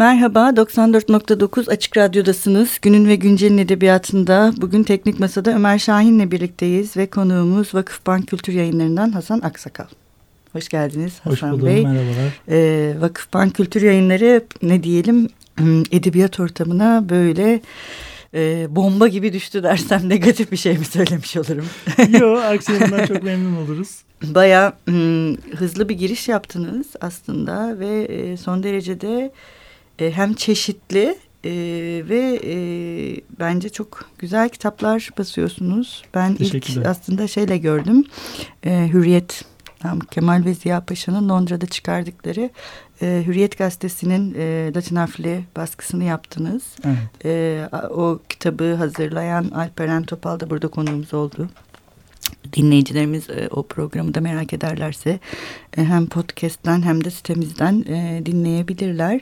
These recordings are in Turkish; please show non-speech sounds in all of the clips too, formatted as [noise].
Merhaba, 94.9 Açık Radyo'dasınız. Günün ve Güncel'in edebiyatında bugün Teknik Masa'da Ömer Şahin'le birlikteyiz ve konuğumuz Vakıfbank Kültür Yayınları'ndan Hasan Aksakal. Hoş geldiniz Hasan Hoş buldum, Bey. merhabalar. Ee, Vakıfbank Kültür Yayınları ne diyelim [clears throat] edebiyat ortamına böyle e, bomba gibi düştü dersem negatif bir şey mi söylemiş olurum? [laughs] Yok, [laughs] aksine bundan çok memnun oluruz. Baya hızlı bir giriş yaptınız aslında ve e, son derecede e, hem çeşitli e, ve e, bence çok güzel kitaplar basıyorsunuz. Ben ilk aslında şeyle gördüm. E, Hürriyet Kemal ve Ziya Paşa'nın Londra'da çıkardıkları e, Hürriyet Gazetesi'nin e, Latin harfli baskısını yaptınız. Evet. E, o kitabı hazırlayan Alperen Topal da burada konuğumuz oldu dinleyicilerimiz e, o programı da merak ederlerse e, hem podcast'ten hem de sitemizden e, dinleyebilirler.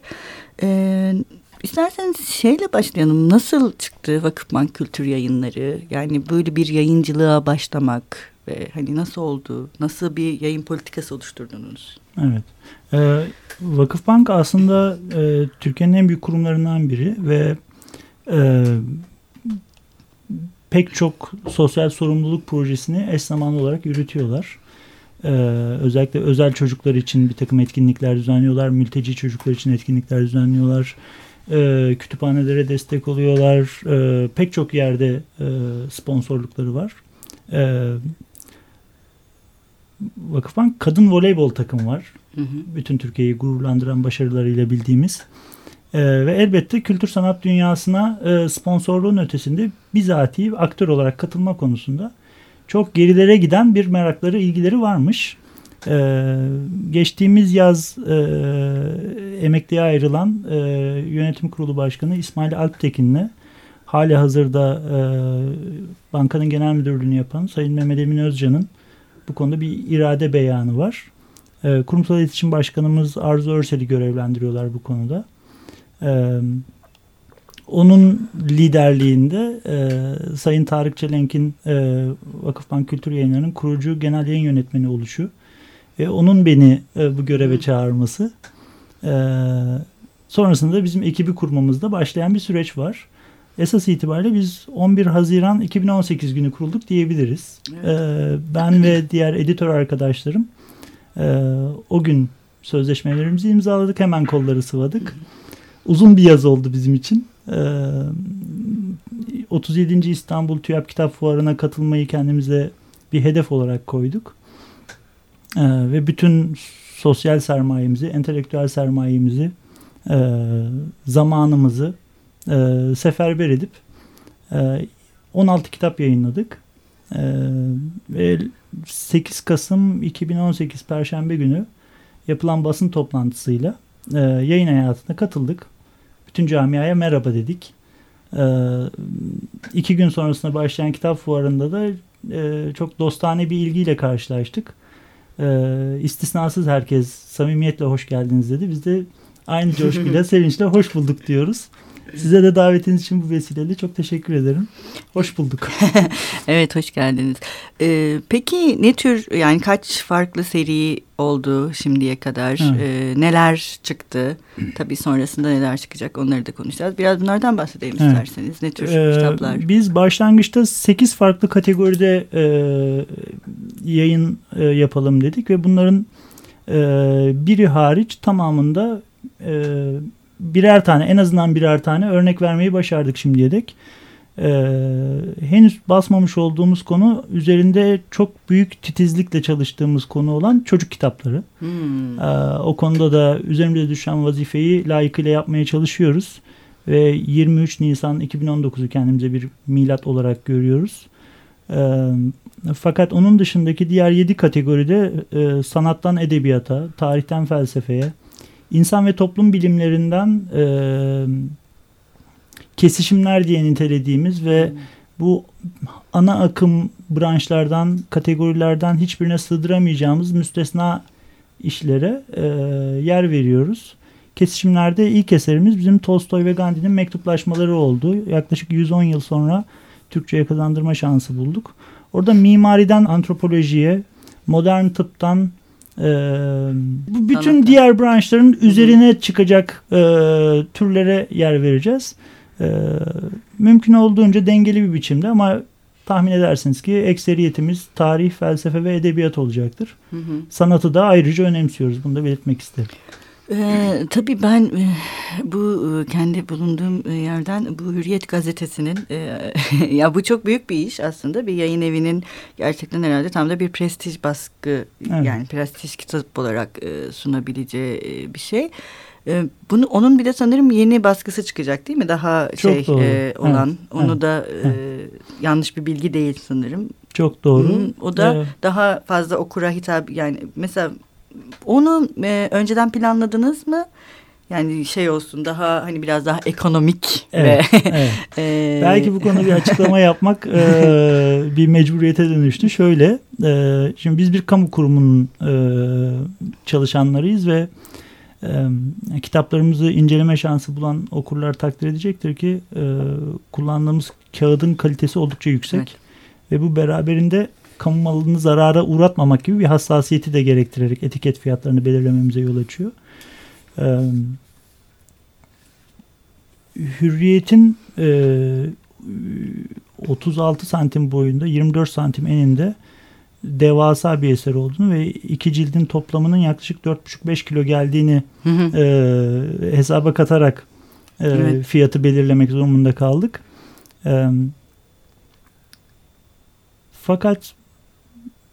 İsterseniz şeyle başlayalım. Nasıl çıktı Vakıfbank Kültür Yayınları? Yani böyle bir yayıncılığa başlamak ve hani nasıl oldu? Nasıl bir yayın politikası oluşturdunuz? Evet. E, Vakıfbank aslında e, Türkiye'nin en büyük kurumlarından biri ve e, pek çok sosyal sorumluluk projesini eş zamanlı olarak yürütüyorlar. Ee, özellikle özel çocuklar için bir takım etkinlikler düzenliyorlar. Mülteci çocuklar için etkinlikler düzenliyorlar. Ee, kütüphanelere destek oluyorlar. Ee, pek çok yerde e, sponsorlukları var. Ee, Vakıfbank kadın voleybol takımı var. Hı hı. Bütün Türkiye'yi gururlandıran başarılarıyla bildiğimiz. E, ve elbette kültür sanat dünyasına e, sponsorluğun ötesinde bizatihi aktör olarak katılma konusunda çok gerilere giden bir merakları, ilgileri varmış. E, geçtiğimiz yaz e, emekliye ayrılan e, yönetim kurulu başkanı İsmail Alptekin'le hali hazırda e, bankanın genel müdürlüğünü yapan Sayın Mehmet Emin Özcan'ın bu konuda bir irade beyanı var. E, kurumsal iletişim başkanımız Arzu Örsel'i görevlendiriyorlar bu konuda. Ee, onun liderliğinde e, Sayın Tarık Çelenk'in e, Vakıfbank Kültür Yayınları'nın kurucu genel yayın yönetmeni oluşu ve onun beni e, bu göreve çağırması e, sonrasında bizim ekibi kurmamızda başlayan bir süreç var. Esas itibariyle biz 11 Haziran 2018 günü kurulduk diyebiliriz. Evet. E, ben ve diğer editör arkadaşlarım e, o gün sözleşmelerimizi imzaladık. Hemen kolları sıvadık. Hı hı uzun bir yaz oldu bizim için. Ee, 37. İstanbul TÜYAP Kitap Fuarı'na katılmayı kendimize bir hedef olarak koyduk. Ee, ve bütün sosyal sermayemizi, entelektüel sermayemizi, e, zamanımızı e, seferber edip e, 16 kitap yayınladık. E, ve 8 Kasım 2018 Perşembe günü yapılan basın toplantısıyla e, yayın hayatına katıldık bütün camiaya merhaba dedik. E, iki gün sonrasında başlayan kitap fuarında da e, çok dostane bir ilgiyle karşılaştık. E, istisnasız herkes samimiyetle hoş geldiniz dedi. Biz de aynı coşkuyla, [laughs] sevinçle hoş bulduk diyoruz. Size de davetiniz için bu vesileyle çok teşekkür ederim. Hoş bulduk. [laughs] evet hoş geldiniz. Ee, peki ne tür yani kaç farklı seri oldu şimdiye kadar? Ee, neler çıktı? Tabii sonrasında neler çıkacak onları da konuşacağız. Biraz bunlardan bahsedelim evet. isterseniz. Ne tür ee, kitaplar? Biz başlangıçta sekiz farklı kategoride e, yayın e, yapalım dedik ve bunların e, biri hariç tamamında e, birer tane en azından birer tane örnek vermeyi başardık şimdiye dek. Ee, henüz basmamış olduğumuz konu üzerinde çok büyük titizlikle çalıştığımız konu olan çocuk kitapları. Hmm. Ee, o konuda da üzerimize düşen vazifeyi layıkıyla yapmaya çalışıyoruz. Ve 23 Nisan 2019'u kendimize bir milat olarak görüyoruz. Ee, fakat onun dışındaki diğer 7 kategoride e, sanattan edebiyata, tarihten felsefeye, insan ve toplum bilimlerinden e, kesişimler diye nitelediğimiz ve hmm. bu ana akım branşlardan, kategorilerden hiçbirine sığdıramayacağımız müstesna işlere e, yer veriyoruz. Kesişimlerde ilk eserimiz bizim Tolstoy ve Gandhi'nin mektuplaşmaları oldu. Yaklaşık 110 yıl sonra Türkçe'ye kazandırma şansı bulduk. Orada mimariden antropolojiye, modern tıptan e, bu bütün Anladım. diğer branşların üzerine Hı-hı. çıkacak e, türlere yer vereceğiz. E, mümkün olduğunca dengeli bir biçimde ama tahmin edersiniz ki ekseriyetimiz tarih, felsefe ve edebiyat olacaktır. Hı hı. Sanatı da ayrıca önemsiyoruz. Bunu da belirtmek isterim. Ee, tabii ben e, bu kendi bulunduğum yerden bu Hürriyet gazetesinin e, [laughs] ya bu çok büyük bir iş aslında bir yayın evinin gerçekten herhalde tam da bir prestij baskı evet. yani prestij kitap olarak e, sunabileceği bir şey. Bunu onun bir de sanırım yeni baskısı çıkacak değil mi? Daha çok şey doğru. e, olan. Evet. Onu evet. da e, yanlış bir bilgi değil sanırım. Çok doğru. Hı, o da evet. daha fazla okura hitap yani mesela onu e, önceden planladınız mı? Yani şey olsun daha hani biraz daha ekonomik evet, ve evet. [laughs] e, belki bu konuda bir açıklama yapmak e, [laughs] bir mecburiyete dönüştü. Şöyle e, şimdi biz bir kamu kurumunun e, çalışanlarıyız ve e, kitaplarımızı inceleme şansı bulan okurlar takdir edecektir ki e, kullandığımız kağıdın kalitesi oldukça yüksek evet. ve bu beraberinde kamu malını zarara uğratmamak gibi bir hassasiyeti de gerektirerek etiket fiyatlarını belirlememize yol açıyor. Ee, hürriyetin e, 36 santim boyunda 24 santim eninde devasa bir eser olduğunu ve iki cildin toplamının yaklaşık 4,5-5 kilo geldiğini E, hesaba katarak e, evet. fiyatı belirlemek zorunda kaldık. E, fakat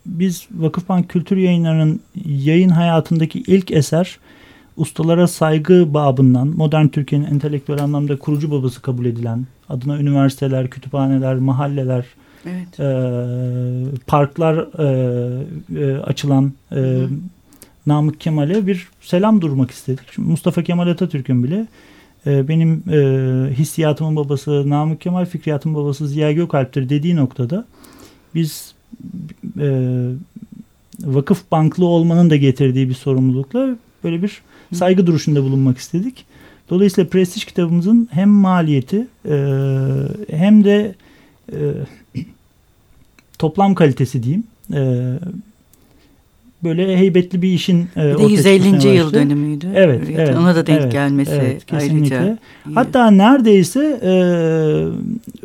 biz Vakıfbank Kültür Yayınları'nın yayın hayatındaki ilk eser ustalara saygı babından modern Türkiye'nin entelektüel anlamda kurucu babası kabul edilen adına üniversiteler, kütüphaneler, mahalleler, evet. e, parklar e, e, açılan e, Namık Kemal'e bir selam durmak istedik. Şimdi Mustafa Kemal Atatürk'ün bile e, benim e, hissiyatımın babası Namık Kemal, fikriyatımın babası Ziya Gökalp'tir dediği noktada biz e, vakıf banklı olmanın da getirdiği bir sorumlulukla böyle bir saygı duruşunda bulunmak istedik. Dolayısıyla prestij kitabımızın hem maliyeti e, hem de e, [clears throat] toplam kalitesi diyeyim e, böyle heybetli bir işin e, bir de 150. yıl dönümüydü. Evet, evet. Ona da denk evet, gelmesi evet, kesinlikle. ayrıca. Hatta neredeyse e,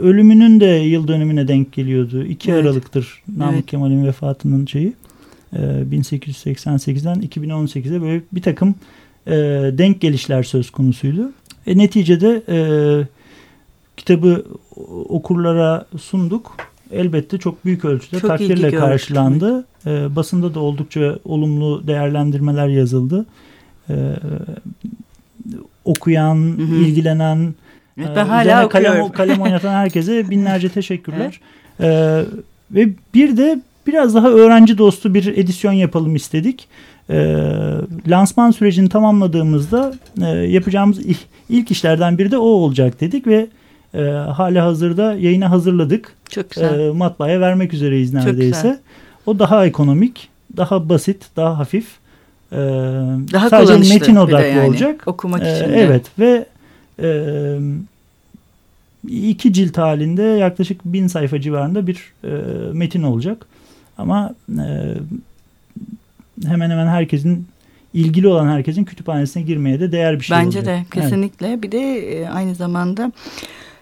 ölümünün de yıl dönümüne denk geliyordu. 2 evet. Aralık'tır Namık evet. Kemal'in vefatının şeyi. E, 1888'den 2018'e böyle bir takım e, denk gelişler söz konusuydu. E, neticede e, kitabı okurlara sunduk elbette çok büyük ölçüde çok takdirle karşılandı. E, basında da oldukça olumlu değerlendirmeler yazıldı. E, okuyan, hı hı. ilgilenen, evet, ben hala kalem, kalem oynatan herkese [laughs] binlerce teşekkürler. evet. e, ve bir de biraz daha öğrenci dostu bir edisyon yapalım istedik. E, lansman sürecini tamamladığımızda e, yapacağımız ilk işlerden biri de o olacak dedik ve e, hali hazırda yayına hazırladık. Çok güzel. E, matbaaya vermek üzereyiz neredeyse. O daha ekonomik, daha basit, daha hafif. E, daha sadece metin odaklı yani, olacak. Okumak e, için de. Evet ve e, iki cilt halinde yaklaşık bin sayfa civarında bir e, metin olacak. Ama e, hemen hemen herkesin ilgili olan herkesin kütüphanesine girmeye de değer bir şey Bence olacak. De kesinlikle. Evet. Bir de e, aynı zamanda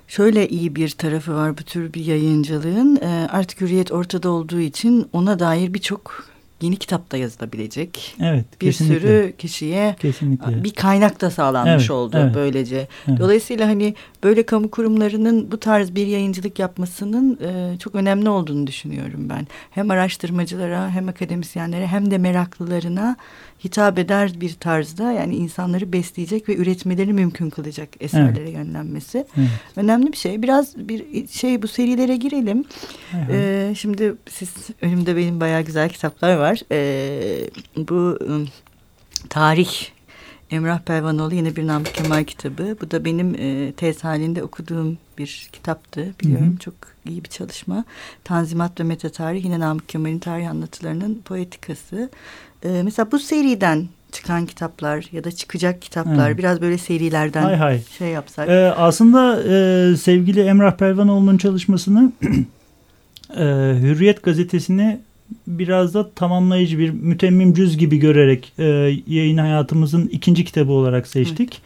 şöyle iyi bir tarafı var bu tür bir yayıncılığın. E, artık hürriyet ortada olduğu için ona dair birçok yeni kitap da yazılabilecek. Evet, bir kesinlikle. sürü kişiye kesinlikle. bir kaynak da sağlanmış evet, oldu evet, böylece. Evet. Dolayısıyla hani böyle kamu kurumlarının bu tarz bir yayıncılık yapmasının e, çok önemli olduğunu düşünüyorum ben. Hem araştırmacılara hem akademisyenlere hem de meraklılarına hitap eder bir tarzda yani insanları besleyecek ve üretmeleri mümkün kılacak eserlere evet. yönlenmesi. Evet. Önemli bir şey. Biraz bir şey bu serilere girelim. Evet. Ee, şimdi siz önümde benim bayağı güzel kitaplar var. Ee, bu tarih Emrah Pervanoğlu yine bir Namık Kemal kitabı. Bu da benim e, tez halinde okuduğum bir kitaptı. Biliyorum hı hı. çok iyi bir çalışma. Tanzimat ve Meta Tarih yine Namık Kemal'in tarih anlatılarının poetikası. E, mesela bu seriden çıkan kitaplar ya da çıkacak kitaplar evet. biraz böyle serilerden hay hay. şey yapsak. Ee, aslında e, sevgili Emrah Pervanoğlu'nun çalışmasını [clears throat] e, Hürriyet gazetesini biraz da tamamlayıcı bir mütemmim cüz gibi görerek e, yayın hayatımızın ikinci kitabı olarak seçtik.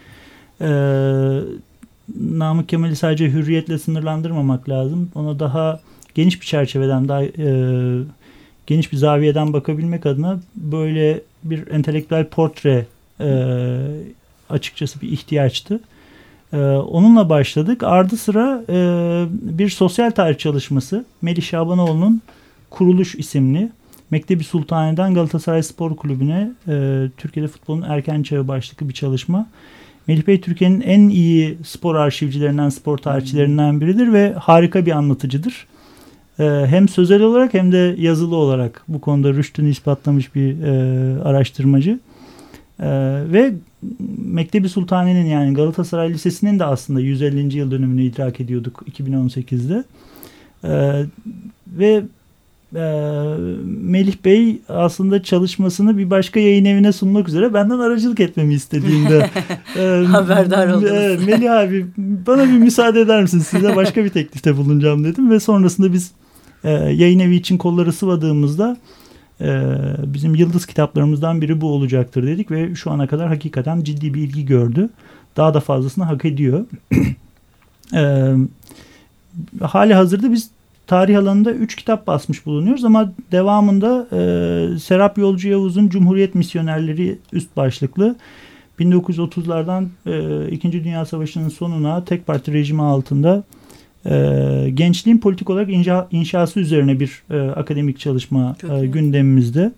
Evet. E, Namık Kemal'i sadece hürriyetle sınırlandırmamak lazım. Ona daha geniş bir çerçeveden, daha e, geniş bir zaviyeden bakabilmek adına böyle bir entelektüel portre e, açıkçası bir ihtiyaçtı. E, onunla başladık. Ardı sıra e, bir sosyal tarih çalışması Melih Şabanoğlu'nun Kuruluş isimli Mektebi Sultani'den Galatasaray Spor Kulübü'ne e, Türkiye'de futbolun erken çağı başlıklı bir çalışma. Melih Bey Türkiye'nin en iyi spor arşivcilerinden, spor tarihçilerinden biridir ve harika bir anlatıcıdır. E, hem sözel olarak hem de yazılı olarak bu konuda rüştünü ispatlamış bir e, araştırmacı. E, ve Mektebi Sultani'nin yani Galatasaray Lisesi'nin de aslında 150. yıl dönümünü idrak ediyorduk 2018'de. E, ve Melih Bey aslında çalışmasını bir başka yayın evine sunmak üzere benden aracılık etmemi istediğinde [laughs] e, haberdar oldunuz. E, Melih abi bana bir müsaade eder misin size başka bir teklifte bulunacağım dedim ve sonrasında biz e, yayın evi için kolları sıvadığımızda e, bizim yıldız kitaplarımızdan biri bu olacaktır dedik ve şu ana kadar hakikaten ciddi bir ilgi gördü. Daha da fazlasını hak ediyor. [clears throat] e, hali hazırda biz tarih alanında 3 kitap basmış bulunuyoruz ama devamında e, Serap Yolcu Yavuz'un Cumhuriyet Misyonerleri üst başlıklı 1930'lardan e, İkinci Dünya Savaşı'nın sonuna tek parti rejimi altında e, gençliğin politik olarak inşa, inşası üzerine bir e, akademik çalışma e, gündemimizde.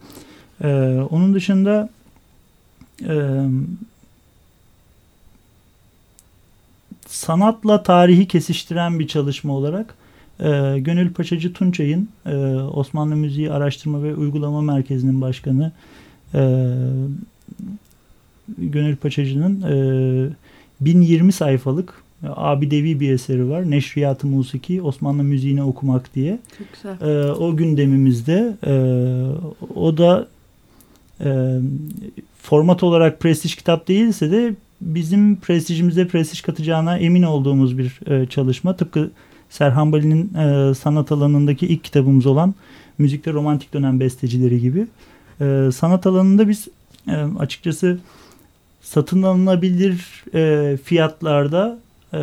E, onun dışında e, sanatla tarihi kesiştiren bir çalışma olarak e, Gönül Paşacı Tunçay'ın e, Osmanlı Müziği Araştırma ve Uygulama Merkezi'nin başkanı e, Gönül Paçacı'nın e, 1020 sayfalık e, abidevi bir eseri var. Neşriyat-ı Musiki Osmanlı Müziğini Okumak diye. Çok güzel. E, o gündemimizde e, o da e, format olarak prestij kitap değilse de bizim prestijimize prestij katacağına emin olduğumuz bir e, çalışma. Tıpkı Serhan Bali'nin e, sanat alanındaki ilk kitabımız olan Müzikte Romantik Dönem Bestecileri gibi. E, sanat alanında biz e, açıkçası satın alınabilir e, fiyatlarda e,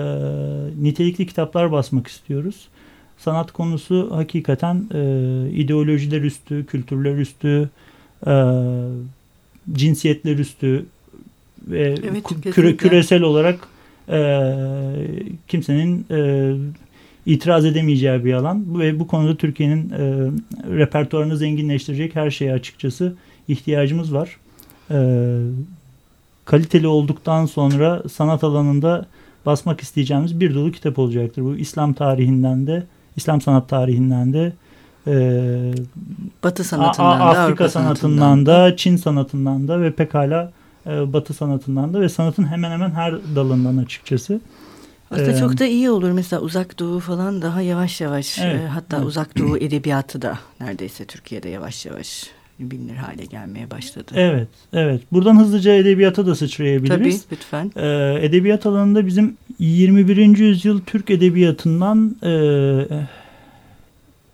nitelikli kitaplar basmak istiyoruz. Sanat konusu hakikaten e, ideolojiler üstü, kültürler üstü, e, cinsiyetler üstü ve evet, küre, küresel olarak e, kimsenin e, itiraz edemeyeceği bir alan ve bu konuda Türkiye'nin e, repertuarını zenginleştirecek her şeye açıkçası ihtiyacımız var. E, kaliteli olduktan sonra sanat alanında basmak isteyeceğimiz bir dolu kitap olacaktır. Bu İslam tarihinden de, İslam sanat tarihinden de, e, Batı sanatından da, Afrika sanatından da, Çin sanatından da ve pekala e, Batı sanatından da ve sanatın hemen hemen her dalından açıkçası. Aslında ee, çok da iyi olur mesela uzak doğu falan daha yavaş yavaş evet, e, hatta evet. uzak doğu edebiyatı da neredeyse Türkiye'de yavaş yavaş bilinir hale gelmeye başladı. Evet, evet. Buradan hızlıca edebiyata da sıçrayabiliriz. Tabii, lütfen. Ee, edebiyat alanında bizim 21. yüzyıl Türk edebiyatından e,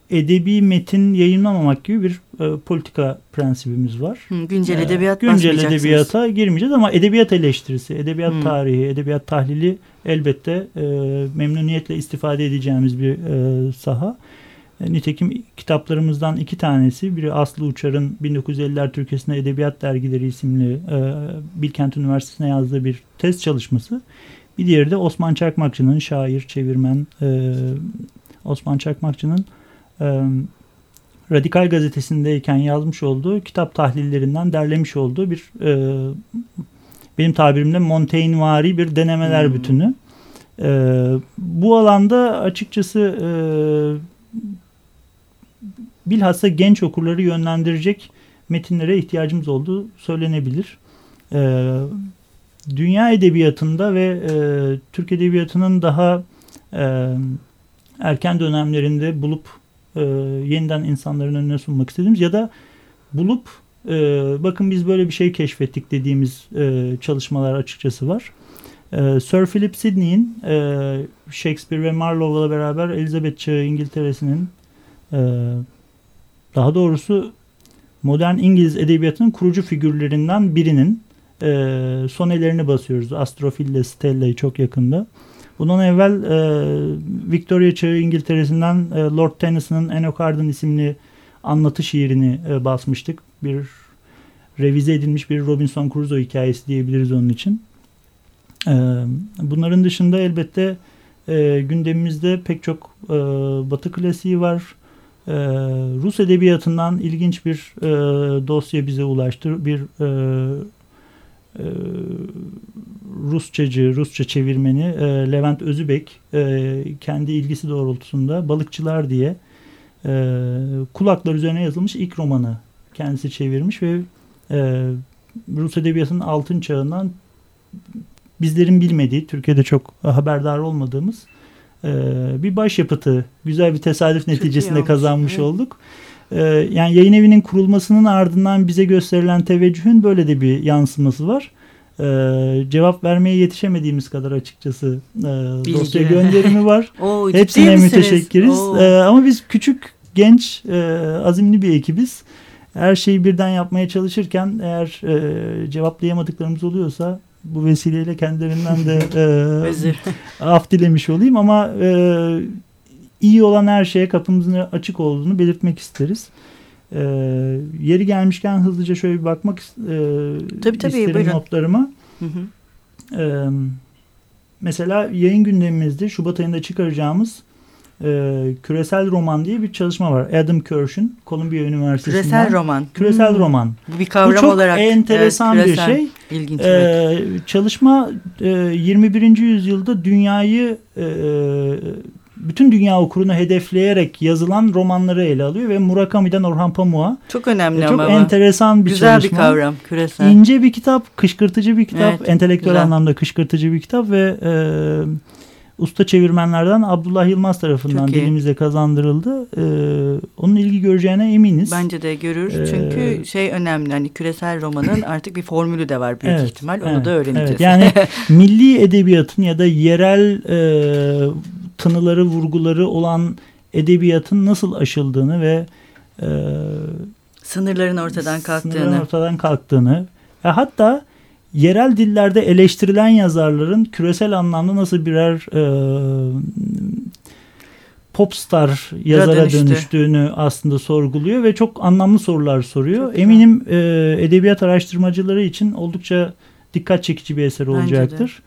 edebi metin yayınlamamak gibi bir e, politika prensibimiz var. Hı, güncel edebiyat e, Güncel edebiyata girmeyeceğiz ama edebiyat eleştirisi, edebiyat Hı. tarihi, edebiyat tahlili elbette e, memnuniyetle istifade edeceğimiz bir e, saha. E, nitekim kitaplarımızdan iki tanesi, biri Aslı Uçar'ın 1950'ler Türkiye'sinde Edebiyat Dergileri isimli e, Bilkent Üniversitesi'ne yazdığı bir test çalışması. Bir diğeri de Osman Çakmakçı'nın şair, çevirmen e, Osman Çakmakçı'nın e, Radikal Gazetesi'ndeyken yazmış olduğu kitap tahlillerinden derlemiş olduğu bir e, benim tabirimle Montaignevari bir denemeler hmm. bütünü. E, bu alanda açıkçası e, bilhassa genç okurları yönlendirecek metinlere ihtiyacımız olduğu söylenebilir. E, dünya edebiyatında ve e, Türk edebiyatının daha e, erken dönemlerinde bulup e, yeniden insanların önüne sunmak istediğimiz ya da bulup e, bakın biz böyle bir şey keşfettik dediğimiz e, çalışmalar açıkçası var. E, Sir Philip Sidney'in e, Shakespeare ve Marlowe'la beraber Elizabeth Çağı İngiltere'sinin e, daha doğrusu modern İngiliz edebiyatının kurucu figürlerinden birinin e, sonelerini basıyoruz. Astrofil ile Stella'yı çok yakında. Bundan evvel e, Victoria Çağı İngiltere'sinden e, Lord Tennyson'ın Enoch isimli anlatı şiirini e, basmıştık. Bir revize edilmiş bir Robinson Crusoe hikayesi diyebiliriz onun için. E, bunların dışında elbette e, gündemimizde pek çok e, Batı klasiği var. E, Rus edebiyatından ilginç bir e, dosya bize ulaştı. Bir e, e, Rusçacı, Rusça çevirmeni e, Levent Özübek e, kendi ilgisi doğrultusunda Balıkçılar diye e, kulaklar üzerine yazılmış ilk romanı kendisi çevirmiş ve e, Rus edebiyatının altın çağından bizlerin bilmediği, Türkiye'de çok haberdar olmadığımız e, bir başyapıtı, güzel bir tesadüf neticesinde kazanmış evet. olduk. E, yani yayın evinin kurulmasının ardından bize gösterilen teveccühün böyle de bir yansıması var. Ee, cevap vermeye yetişemediğimiz kadar açıkçası e, dosya gönderimi var. [laughs] Oo, Hepsine müteşekkiriz. Ee, ama biz küçük, genç, e, azimli bir ekibiz. Her şeyi birden yapmaya çalışırken eğer e, cevaplayamadıklarımız oluyorsa bu vesileyle kendilerinden de [laughs] e, af dilemiş olayım ama e, iyi olan her şeye kapımızın açık olduğunu belirtmek isteriz. E, yeri gelmişken hızlıca şöyle bir bakmak e, tabii, tabii, isterim buyurun. notlarıma. Hı hı. E, mesela yayın gündemimizde Şubat ayında çıkaracağımız e, küresel roman diye bir çalışma var. Adam Kirsch'ün Columbia Üniversitesi'nden. Küresel roman. Küresel hmm. roman. Bu bir kavram Bu çok olarak. enteresan evet, bir şey. İlginç. E, çalışma e, 21. yüzyılda dünyayı e, bütün dünya okurunu hedefleyerek yazılan romanları ele alıyor ve Murakami'den Orhan Pamuk'a çok önemli çok ama enteresan bir güzel çalışma. bir kavram küresel. İnce bir kitap, kışkırtıcı bir kitap, evet, entelektüel güzel. anlamda kışkırtıcı bir kitap ve e, usta çevirmenlerden Abdullah Yılmaz tarafından dilimize kazandırıldı. Ee, onun ilgi göreceğine eminiz. Bence de görür. Ee, Çünkü şey önemli hani küresel romanın [clears throat] artık bir formülü de var büyük evet, ihtimal. Onu evet, da öğreneceğiz. Evet. Yani [laughs] milli edebiyatın ya da yerel e, tınıları, vurguları olan edebiyatın nasıl aşıldığını ve e, sınırların ortadan kalktığını, sınırların ortadan kalktığını ve hatta yerel dillerde eleştirilen yazarların küresel anlamda nasıl birer e, popstar yazara dönüştü. dönüştüğünü aslında sorguluyor ve çok anlamlı sorular soruyor. Çok Eminim e, edebiyat araştırmacıları için oldukça dikkat çekici bir eser olacaktır.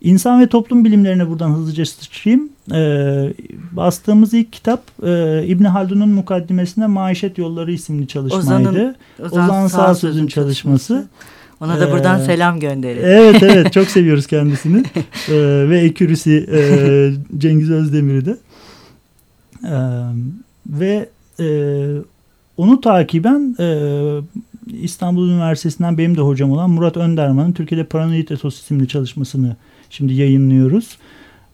İnsan ve toplum bilimlerine buradan hızlıca sıçrayayım. Ee, bastığımız ilk kitap e, İbn Haldun'un mukaddimesinde Maişet Yolları isimli çalışmaydı. Ozan'ın, Ozan, Ozan Sağsöz'ün çalışması. çalışması. Ona da buradan ee, selam gönderelim. Evet evet [laughs] çok seviyoruz kendisini. [laughs] ee, ve ekürüsü e, Cengiz Özdemir'i de. Ee, ve e, onu takiben e, İstanbul Üniversitesi'nden benim de hocam olan Murat Önderman'ın Türkiye'de Paranoid Etos isimli çalışmasını şimdi yayınlıyoruz.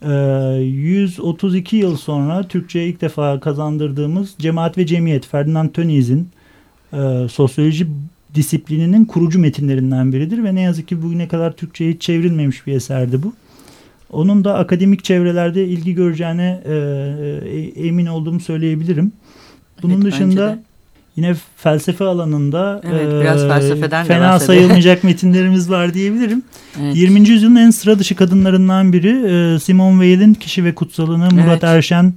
Ee, 132 yıl sonra Türkçe'ye ilk defa kazandırdığımız Cemaat ve Cemiyet Ferdinand Tönnies'in e, sosyoloji disiplininin kurucu metinlerinden biridir ve ne yazık ki bugüne kadar Türkçe'ye hiç çevrilmemiş bir eserdi bu. Onun da akademik çevrelerde ilgi göreceğine e, e, emin olduğumu söyleyebilirim. Bunun evet, dışında yine felsefe alanında evet, biraz felsefeden fena sayılmayacak metinlerimiz var diyebilirim. [laughs] Evet. 20. yüzyılın en sıra dışı kadınlarından biri e, Simone Weil'in Kişi ve Kutsalını Murat evet. Erşen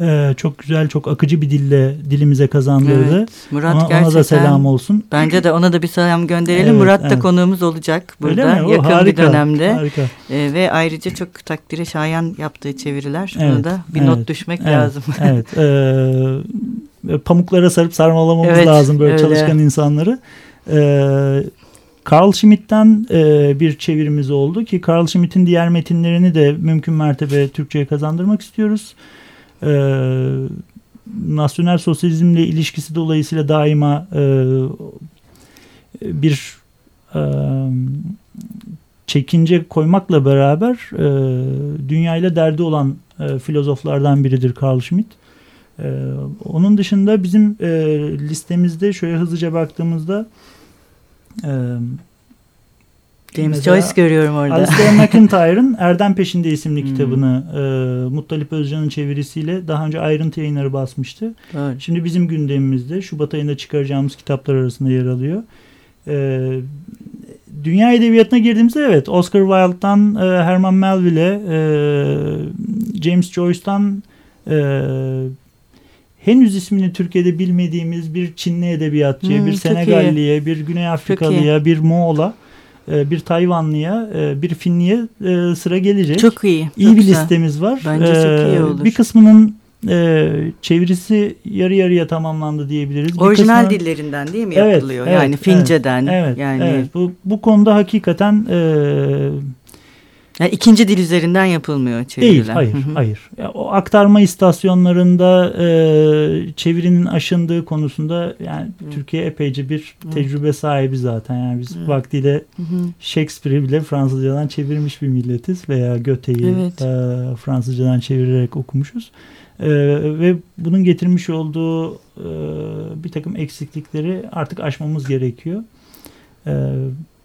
e, çok güzel, çok akıcı bir dille dilimize kazandırdı. Evet, Murat ona, ona da selam olsun. Bence de ona da bir selam gönderelim. Evet, Murat da evet. konuğumuz olacak burada yakın harika, bir dönemde. Harika. E, ve ayrıca çok takdire şayan yaptığı çeviriler. Evet, Ona da bir evet, not düşmek evet, lazım. Evet. [laughs] E, pamuklara sarıp sarmalamamız evet, lazım böyle öyle. çalışkan insanları. E, Carl Schmitt'ten e, bir çevirimiz oldu ki Carl Schmitt'in diğer metinlerini de mümkün mertebe Türkçe'ye kazandırmak istiyoruz e, nasyonel sosyalizmle ilişkisi dolayısıyla daima e, bir e, çekince koymakla beraber e, dünyayla derdi olan e, filozoflardan biridir Carl Schmitt. E, onun dışında bizim e, listemizde şöyle hızlıca baktığımızda e, James Joyce görüyorum orada. Alistair [laughs] McIntyre'ın Erdem Peşinde isimli hmm. kitabını e, Muttalip Özcan'ın çevirisiyle daha önce ayrıntı yayınları basmıştı. Evet. Şimdi bizim gündemimizde Şubat ayında çıkaracağımız kitaplar arasında yer alıyor. E, dünya edebiyatına girdiğimizde evet Oscar Wilde'dan e, Herman Melville'e e, James Joyce'dan e, henüz ismini Türkiye'de bilmediğimiz bir Çinli edebiyatçıya, hmm, bir Senegalliye, bir Güney Afrikalıya, bir Moğol'a e, bir Tayvanlıya, e, bir Finliye e, sıra gelecek. Çok iyi. İyi bir güzel. listemiz var. Bence çok iyi olur. Bir kısmının e, çevirisi yarı yarıya tamamlandı diyebiliriz. Orijinal kısmı, dillerinden değil mi yapılıyor? Evet, yani Finceden. Evet, yani evet. Bu, bu konuda hakikaten e, yani ikinci dil üzerinden yapılmıyor çeviriler. Değil, hayır, hayır. Ya, o aktarma istasyonlarında e, çevirinin aşındığı konusunda yani Hı. Türkiye epeyce bir Hı. tecrübe sahibi zaten. Yani biz Hı. vaktiyle. Shakespeare'i bile Fransızcadan çevirmiş bir milletiz veya Goethe'yi evet. e, Fransızcadan çevirerek okumuşuz. E, ve bunun getirmiş olduğu e, bir takım eksiklikleri artık aşmamız gerekiyor. E,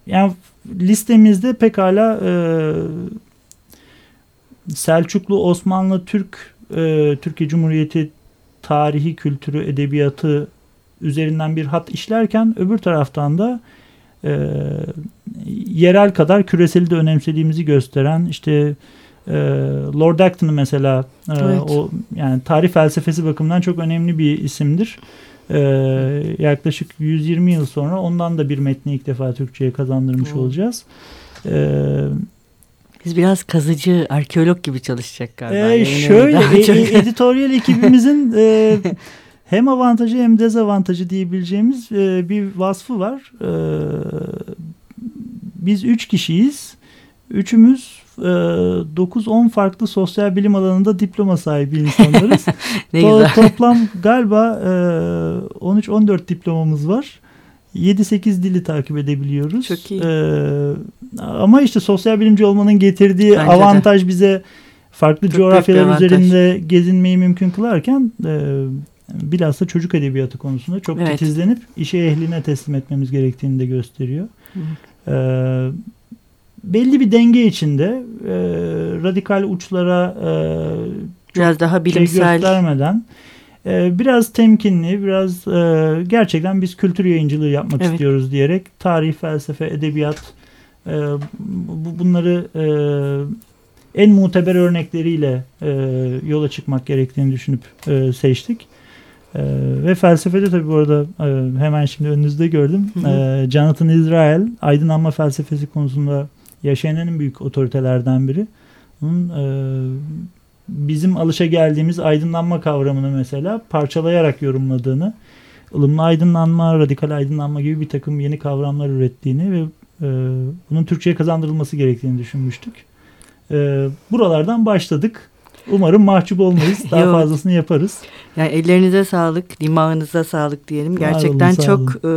yani listemizde pekala e, Selçuklu, Osmanlı, Türk, e, Türkiye Cumhuriyeti tarihi, kültürü, edebiyatı üzerinden bir hat işlerken öbür taraftan da e, yerel kadar küreseli de önemsediğimizi gösteren işte e, Lord Acton mesela e, evet. o yani tarih felsefesi bakımından çok önemli bir isimdir. Ee, yaklaşık 120 yıl sonra ondan da bir metni ilk defa Türkçe'ye kazandırmış hmm. olacağız. Ee, biz biraz kazıcı, arkeolog gibi çalışacak galiba. E, şöyle, e, editoryal ekibimizin [laughs] e, hem avantajı hem dezavantajı diyebileceğimiz e, bir vasfı var. E, biz üç kişiyiz. Üçümüz 9-10 farklı sosyal bilim alanında diploma sahibi insanlarız. [laughs] ne to güzel. Toplam galiba 13-14 diplomamız var. 7-8 dili takip edebiliyoruz. Çok iyi. ama işte sosyal bilimci olmanın getirdiği Bence avantaj de. bize farklı Çok coğrafyalar üzerinde gezinmeyi mümkün kılarken bilhassa çocuk edebiyatı konusunda çok evet. titizlenip işe ehline teslim etmemiz gerektiğini de gösteriyor. Hı belli bir denge içinde e, radikal uçlara e, biraz daha şey bilimsel göstermeden e, biraz temkinli, biraz e, gerçekten biz kültür yayıncılığı yapmak evet. istiyoruz diyerek tarih, felsefe, edebiyat e, bu, bunları e, en muteber örnekleriyle e, yola çıkmak gerektiğini düşünüp e, seçtik. E, ve felsefede tabii bu arada e, hemen şimdi önünüzde gördüm. Hı hı. E, Jonathan Israel aydınlanma felsefesi konusunda yaşayan en büyük otoritelerden biri. Bunun e, bizim alışa geldiğimiz aydınlanma kavramını mesela parçalayarak yorumladığını, ılımlı aydınlanma, radikal aydınlanma gibi bir takım yeni kavramlar ürettiğini ve e, bunun Türkçe'ye kazandırılması gerektiğini düşünmüştük. E, buralardan başladık. Umarım mahcup olmayız. [laughs] Daha fazlasını yaparız. Yani ellerinize sağlık, dimağınıza sağlık diyelim. Gerçekten olun, çok e,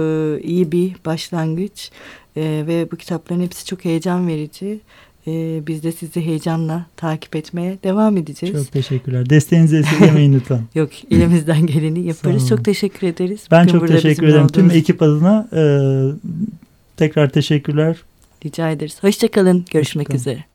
iyi bir başlangıç. E, ve bu kitapların hepsi çok heyecan verici. E, biz de sizi heyecanla takip etmeye devam edeceğiz. Çok teşekkürler. Desteğinizi esirgemeyin lütfen. [laughs] Yok elimizden geleni yaparız. çok teşekkür ederiz. Ben Bugün çok teşekkür ederim. Olduğunuz... Tüm ekip adına e, tekrar teşekkürler. Rica ederiz. Hoşçakalın. Görüşmek Hoşçakalın. üzere.